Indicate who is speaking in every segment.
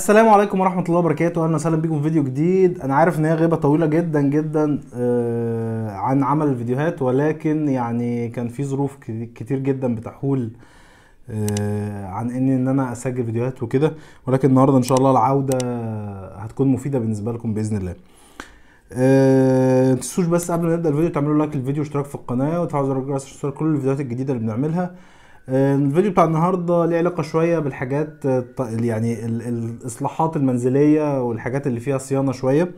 Speaker 1: السلام عليكم ورحمة الله وبركاته. أهلا وسهلا بيكم في فيديو جديد. أنا عارف إن هي غيبة طويلة جدا جدا آه، عن عمل الفيديوهات ولكن يعني كان في ظروف كتير جدا بتحول آه، عن إني إن أنا أسجل فيديوهات وكده. ولكن النهاردة إن شاء الله العودة هتكون مفيدة بالنسبة لكم بإذن الله. متنسوش بس قبل ما نبدأ الفيديو تعملوا لايك للفيديو واشتراك في القناة وتفعلوا زر الجرس عشان كل الفيديوهات الجديدة اللي بنعملها. الفيديو بتاع النهارده ليه علاقة شوية بالحاجات آه، يعني ال- الإصلاحات المنزلية والحاجات اللي فيها صيانة شوية.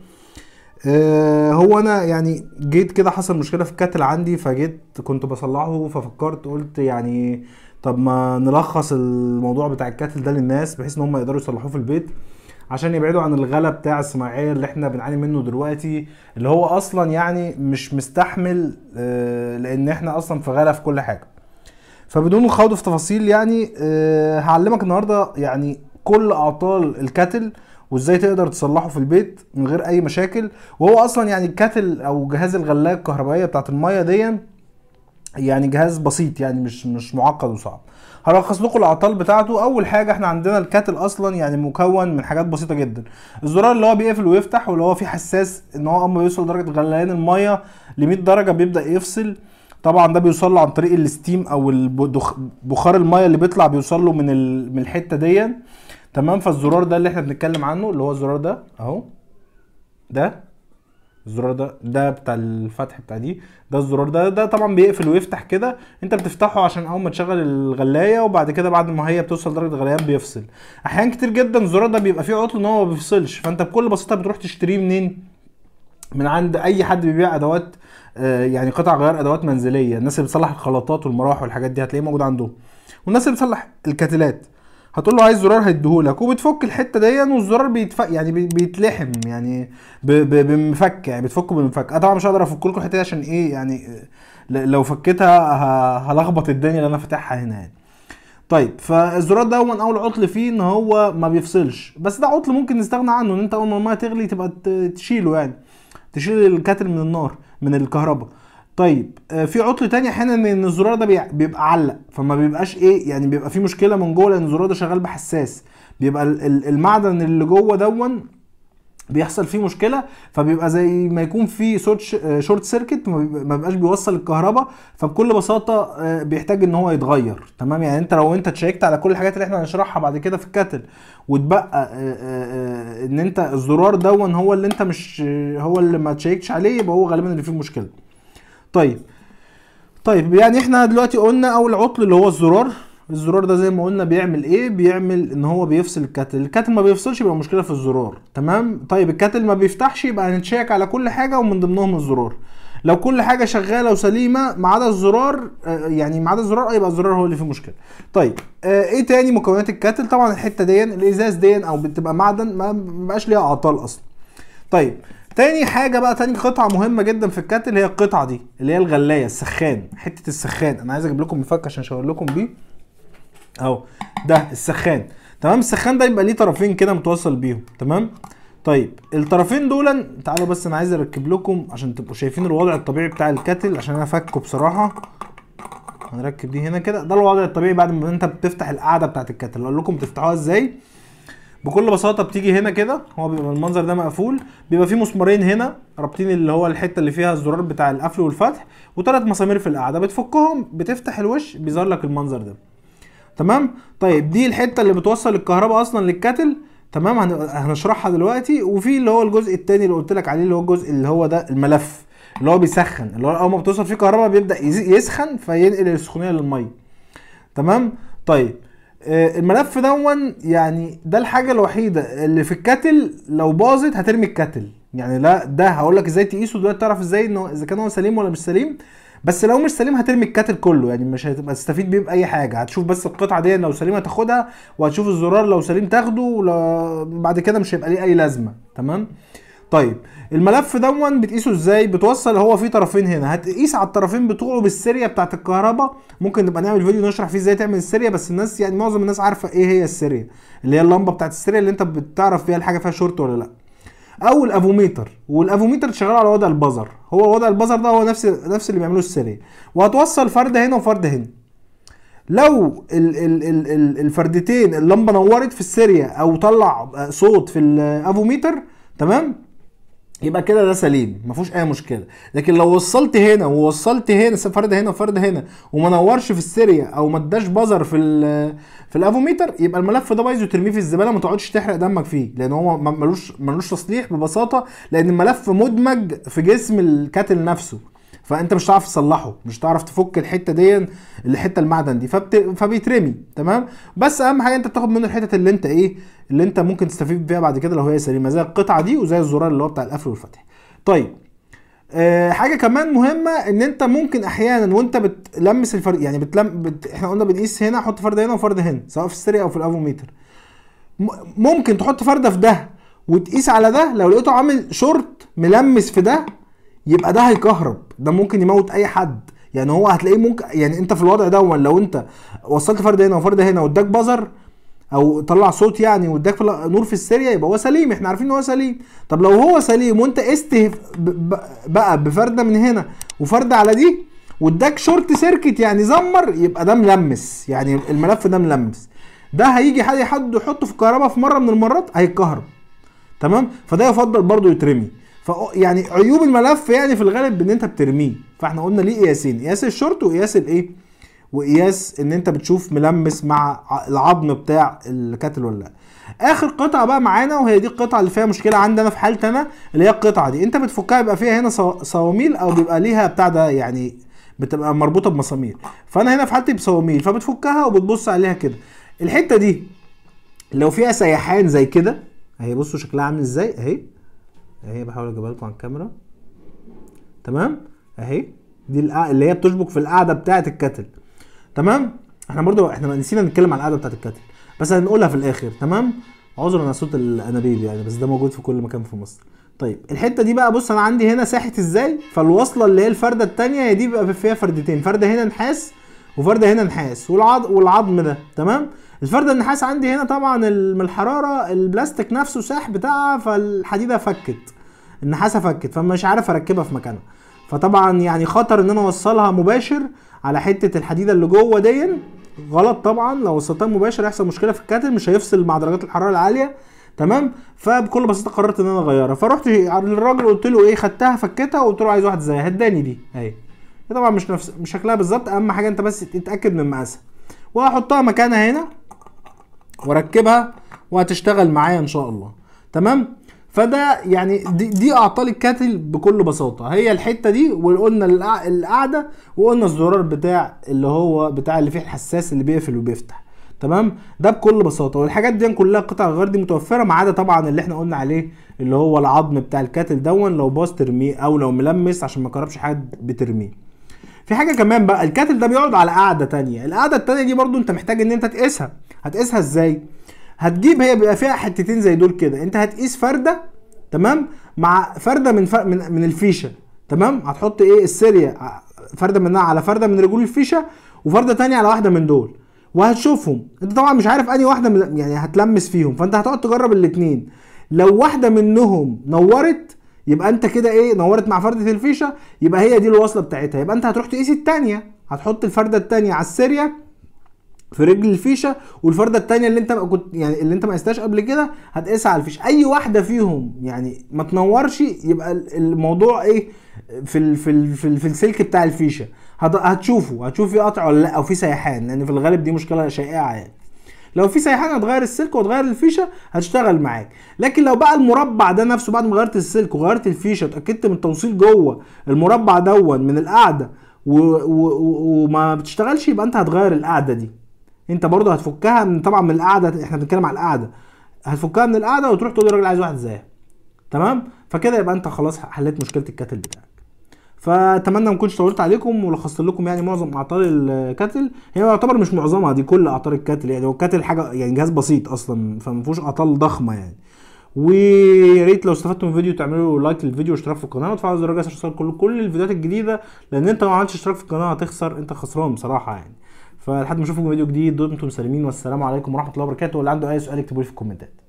Speaker 1: آه، هو أنا يعني جيت كده حصل مشكلة في الكاتل عندي فجيت كنت بصلحه ففكرت قلت يعني طب ما نلخص الموضوع بتاع الكاتل ده للناس بحيث إن هم يقدروا يصلحوه في البيت عشان يبعدوا عن الغلا بتاع الصناعية اللي إحنا بنعاني منه دلوقتي اللي هو أصلا يعني مش مستحمل آه، لأن إحنا أصلا في غلا في كل حاجة. فبدون الخوض في تفاصيل يعني آه، هعلمك النهارده يعني كل أعطال الكاتل وإزاي تقدر تصلحه في البيت من غير أي مشاكل. وهو أصلا يعني الكاتل أو جهاز الغلايه الكهربائية بتاعت المية دي يعني جهاز بسيط يعني مش مش معقد وصعب. هلخص لكم الأعطال بتاعته. أول حاجة إحنا عندنا الكاتل أصلا يعني مكون من حاجات بسيطة جدا. الزرار اللي هو بيقفل ويفتح واللي هو فيه حساس إن هو أما بيوصل درجة غليان المية ل 100 درجة بيبدأ يفصل. طبعا ده بيوصل له عن طريق الستيم أو بخار المية اللي بيطلع بيوصل له من من الحتة دي. تمام؟ فالزرار ده اللي إحنا بنتكلم عنه اللي هو الزرار ده أهو. ده الزرار ده ده بتاع الفتح بتاع دي. ده الزرار ده ده طبعا بيقفل ويفتح كده. انت بتفتحه عشان أول ما تشغل الغلاية وبعد كده بعد ما هي بتوصل درجة غليان بيفصل. احيان كتير جدا الزرار ده بيبقى فيه عطل إن هو ما بيفصلش. فأنت بكل بساطة بتروح تشتريه منين؟ من عند أي حد بيبيع أدوات آه، يعني قطع غيار أدوات منزلية الناس اللي بتصلح الخلاطات والمراوح والحاجات دي هتلاقيه موجود عندهم. والناس اللي بتصلح الكاتلات هتقول له عايز زرار هيديهولك وبتفك الحتة دي والزرار بيتفك يعني بي- بيتلحم يعني بمفك يعني بتفكه بالمفك أنا طبعا مش هقدر أفك لكم الحتة دي عشان إيه يعني آه، لو فكيتها ه- هلخبط الدنيا اللي أنا فاتحها هنا يعني. طيب فالزرار ده من أول عطل فيه إن هو ما بيفصلش. بس ده عطل ممكن نستغنى عنه إن أنت أول ما المية تغلي تبقى تشيله يعني. تشيل ال kettle من النار من الكهرباء. طيب آه، في عطل تاني أحيانا إن الزرار ده بيبقى علق فما بيبقاش إيه يعني بيبقى في مشكلة من جوه لأن الزرار ده شغال بحساس. بيبقى ال- ال- المعدن اللي جوه دون بيحصل فيه مشكلة فبيبقى زي ما يكون في short circuit ما بيبقى- ما بيبقاش بيوصل الكهرباء فبكل بساطة آه، بيحتاج إن هو يتغير. تمام؟ يعني أنت لو أنت check ت على كل الحاجات اللي إحنا هنشرحها بعد كده في ال kettle وتبقى آه، آه، آه، إن أنت الزرار دون هو اللي أنت مش هو اللي ما تشيكتش عليه يبقى هو غالبا اللي فيه مشكلة. طيب. طيب يعني إحنا دلوقتي قلنا اول عطل اللي هو الزرار الزرار ده زي ما قلنا بيعمل إيه؟ بيعمل إن هو بيفصل ال kettle. ال kettle ما بيفصلش يبقى مشكلة في الزرار تمام؟ طيب ال kettle ما بيفتحش يبقى هن check على كل حاجة ومن ضمنهم الزرار. لو كل حاجة شغالة وسليمة ما عدا الزرار آه، يعني ما عدا الزرار يبقى الزرار هو اللي فيه مشكلة. طيب آه، إيه تاني مكونات الكاتل؟ طبعا الحتة دي الإزاز دي أو بتبقى معدن ما بيبقاش ليها أعطال أصلا. طيب تاني حاجة بقى تاني قطعة مهمة جدا في الكاتل هي القطعة دي اللي هي الغلاية السخان حتة السخان. أنا عايز أجيب لكم مفك عشان أشاور لكم بيه. اهو ده السخان. تمام؟ السخان ده يبقى ليه طرفين كده متوصل بيهم. تمام؟ طيب الطرفين دول تعالوا بس أنا عايز اركب لكم عشان تبقوا شايفين الوضع الطبيعي بتاع الكاتل عشان أنا فكه بصراحة. هنركب دي هنا كده. ده الوضع الطبيعي بعد ما انت بتفتح القاعدة بتاعت الكاتل. أقول لكم بتفتحوها إزاي؟ بكل بساطة بتيجي هنا كده. هو بيبقى المنظر ده مقفول. بيبقى فيه مسمارين هنا رابطين اللي هو الحتة اللي فيها الزرار بتاع القفل والفتح وثلاث مسامير في القاعدة. بتفكهم بتفتح الوش بيظهر لك المنظر ده. تمام؟ طيب دي الحتة اللي بتوصل الكهرباء أصلا للكاتل. تمام؟ هن- هنشرحها دلوقتي. وفي اللي هو الجزء التاني اللي قلت لك عليه اللي هو الجزء اللي هو ده الملف اللي هو بيسخن اللي هو أول ما بتوصل فيه كهرباء بيبدأ يسخن فينقل السخونية للمية. تمام؟ طيب آه، الملف دون يعني ده الحاجة الوحيدة اللي في الكاتل لو باظت هترمي الكاتل. يعني لا ده هقول لك إزاي تقيسه دلوقتي تعرف إزاي إنه إذا كان هو سليم ولا مش سليم. بس لو مش سليم هترمي الكاتل كله يعني مش هتبقى تستفيد بيه بأي حاجة. هتشوف بس القطعة دي لو سليمة تاخدها وهتشوف الزرار لو سليم تاخده بعد كده مش هيبقى ليه أي لازمة. تمام؟ طيب الملف دون بتقيسه إزاي؟ بتوصل هو فيه طرفين هنا. هتقيس على الطرفين بتوعه بالسيريا بتاعت الكهرباء. ممكن نبقى نعمل فيديو نشرح فيه إزاي تعمل السيريا بس الناس يعني معظم الناس عارفة إيه هي السيريا اللي هي اللمبة بتاعت السيريا اللي أنت بتعرف فيها الحاجة فيها شورت ولا لأ. أو الأفوميتر. والأفوميتر شغال على وضع ال buzzer. هو وضع ال buzzer ده هو نفس نفس اللي بيعملوه السيريا وهتوصل فرده هنا وفرده هنا. لو ال ال ال ال الفردتين اللمبة نورت في السيريا أو طلع صوت في الافوميتر تمام؟ يبقى كده ده سليم ما فيهوش أي مشكلة. لكن لو وصلت هنا ووصلت هنا فرد هنا وفرد هنا وما نورش في السيريا أو ما اداش buzzer في في الافوميتر يبقى الملف ده بايظ وترميه في الزبالة ما تقعدش تحرق دمك فيه. لأن هو ملوش ملوش تصليح ببساطة لأن الملف مدمج في جسم ال kettle نفسه. فانت مش هتعرف تصلحه مش هتعرف تفك الحتة دي الحتة المعدن دي. فبت... فبيترمي تمام؟ بس اهم حاجة انت بتاخد منه الحتت اللي انت إيه اللي انت ممكن تستفيد بيها بعد كده لو هي سليمة زي القطعة دي وزي الزرار اللي هو بتاع القفل والفتح. طيب آه حاجة كمان مهمة ان انت ممكن أحيانا وانت بتلمس الفرد يعني بتلم بت... إحنا قلنا بنقيس هنا حط فرده هنا وفرده هنا سواء في السيريا أو في الأفوميتر. ممكن تحط فرده في ده وتقيس على ده لو لقيته عامل شورت ملمس في ده يبقى ده هيكهرب ده ممكن يموت أي حد. يعني هو هتلاقيه ممكن يعني أنت في الوضع ده لو أنت وصلت فرد هنا وفرد هنا واداك buzzer أو طلع صوت يعني واداك نور في السيريا يبقى هو سليم إحنا عارفين إن هو سليم. طب لو هو سليم وأنت ب- بقى بفردة من هنا وفردة على دي واداك short circuit يعني زمر يبقى ده ملمس. يعني الملف ده ملمس. ده هيجي حد يحطه في الكهرباء في مرة من المرات هيتكهرب. تمام؟ فده يفضل برضو يترمي. ف يعني عيوب الملف يعني في الغالب ان أنت بترميه. فإحنا قلنا ليه قياسين؟ قياس الشورت وقياس الإيه؟ وقياس إن أنت بتشوف ملمس مع العظم بتاع الكاتل ولا لأ. آخر قطعة بقى معانا وهي دي القطعة اللي فيها مشكلة عندنا في حالتي أنا اللي هي القطعة دي. أنت بتفكها يبقى فيها هنا صو- صواميل أو بيبقى ليها بتاع ده يعني بتبقى مربوطة بمسامير. فأنا هنا في حالتي بصواميل فبتفكها وبتبص عليها كده. الحتة دي لو فيها سيحان زي كده اهي بصوا شكلها عامل إزاي؟ أهي. اهي بحاول اجيبها لكم على الكاميرا. تمام؟ اهي. دي اللي هي بتشبك في القاعده بتاعه الكتل تمام؟ إحنا برضو إحنا نسينا نتكلم عن القاعده بتاعه الكتل بس هنقولها في الآخر. تمام؟ عذرا على صوت الأنابيب يعني بس ده موجود في كل مكان في مصر. طيب الحتة دي بقى بص أنا عندي هنا ساحت إزاي؟ فالوصلة اللي هي الفردة التانية هي دي بيبقى فيها فردتين. فردة هنا نحاس وفرده هنا نحاس والعظم والعظم ده تمام؟ الفرده النحاس عندي هنا طبعا من الحرارة البلاستيك نفسه ساح بتاعها فالحديدة فكت النحاسة فكت فمش عارف أركبها في مكانها. فطبعا يعني خطر إن أنا أوصلها مباشر على حتة الحديدة اللي جوه دي. غلط طبعا لو وصلتها مباشر هيحصل مشكلة في الكاتل مش هيفصل مع درجات الحرارة العالية تمام؟ فبكل بساطة قررت إن أنا أغيرها. فرحت على الراجل قلت له إيه خدتها فكتها وقلت له عايز واحد زيها هداني دي أهي. طبعا مش نفس مش شكلها بالظبط أهم حاجة أنت بس تتأكد من مقاسها. وهحطها مكانها هنا وأركبها وهتشتغل معايا إن شاء الله. تمام؟ فده يعني دي, دي اعطال الكاتل بكل بساطة. هي الحتة دي وقلنا القاعده وقلنا الزرار بتاع اللي هو بتاع اللي فيه الحساس اللي بيقفل وبيفتح. تمام؟ ده بكل بساطة. والحاجات دي كلها قطع غير دي متوفرة ما عدا طبعا اللي إحنا قلنا عليه اللي هو العظم بتاع الكاتل دون لو باظ ترميه أو لو ملمس عشان ما يقربش حد بترميه. في حاجة كمان بقى الكاتل ده بيقعد على قاعدة تانية. القاعده التانية دي برضو انت محتاج ان انت تقيسها. هتقيسها إزاي؟ هتجيب هي بيبقى فيها حتتين زي دول كده. انت هتقيس فردة تمام؟ مع فردة من ف... من من الفيشة تمام؟ هتحط إيه؟ السيريا فردة منها على فردة من رجول الفيشة وفردة تانية على واحدة من دول. وهتشوفهم. انت طبعا مش عارف انهي واحدة من يعني هتلمس فيهم. فانت هتقعد تجرب الاتنين. لو واحدة منهم نورت يبقى انت كده إيه نورت مع فرده الفيشه يبقى هي دي الوصله بتاعتها. يبقى انت هتروح تقيس التانية هتحط الفرده التانية على السيريا في رجل الفيشه والفرده التانية اللي انت كنت يعني اللي انت ما قستهاش قبل كده هتقيسها على الفيشه. أي واحدة فيهم يعني ما تنورش يبقى ال- الموضوع إيه في ال في ال في, ال في السلك بتاع الفيشه. هت- هتشوفه هتشوف في قطع ولا لأ أو في سيحان لأن في الغالب دي مشكلة شائعة يعني. لو في سيحان هتغير السلك وتغير الفيشه هتشتغل معاك. لكن لو بقى المربع ده نفسه بعد ما غيرت السلك وغيرت الفيشه اتأكدت من التوصيل جوه المربع دون من القاعده وما بتشتغلش يبقى انت هتغير القاعده دي. انت برضه هتفكها من طبعا من القاعده إحنا بنتكلم على القاعده هتفكها من القاعده وتروح تقول للراجل عايز واحد زيها. تمام؟ فكده يبقى انت خلاص حليت مشكلة الكاتل بتاعك. فأتمنى ما اكونش طولت عليكم ولخصت لكم يعني معظم أعطال الكاتل. هي يعتبر مش معظمها دي كل أعطال الكاتل يعني. هو الكاتل حاجة يعني جهاز بسيط أصلا فما فيهوش أعطال ضخمة يعني. ويا ريت لو استفدتوا من الفيديو تعملوا like للفيديو واشتراك في القناة وتفعلوا زر الجرس عشان يوصلك كل كل الفيديوهات الجديدة لأن أنت لو ما عملتش اشتراك في القناة هتخسر أنت خسران بصراحة يعني. فلحد ما أشوفكم فيديو جديد دمتم سالمين والسلام عليكم ورحمة الله وبركاته. واللي عنده أي سؤال يكتبوا لي في الكومنتات.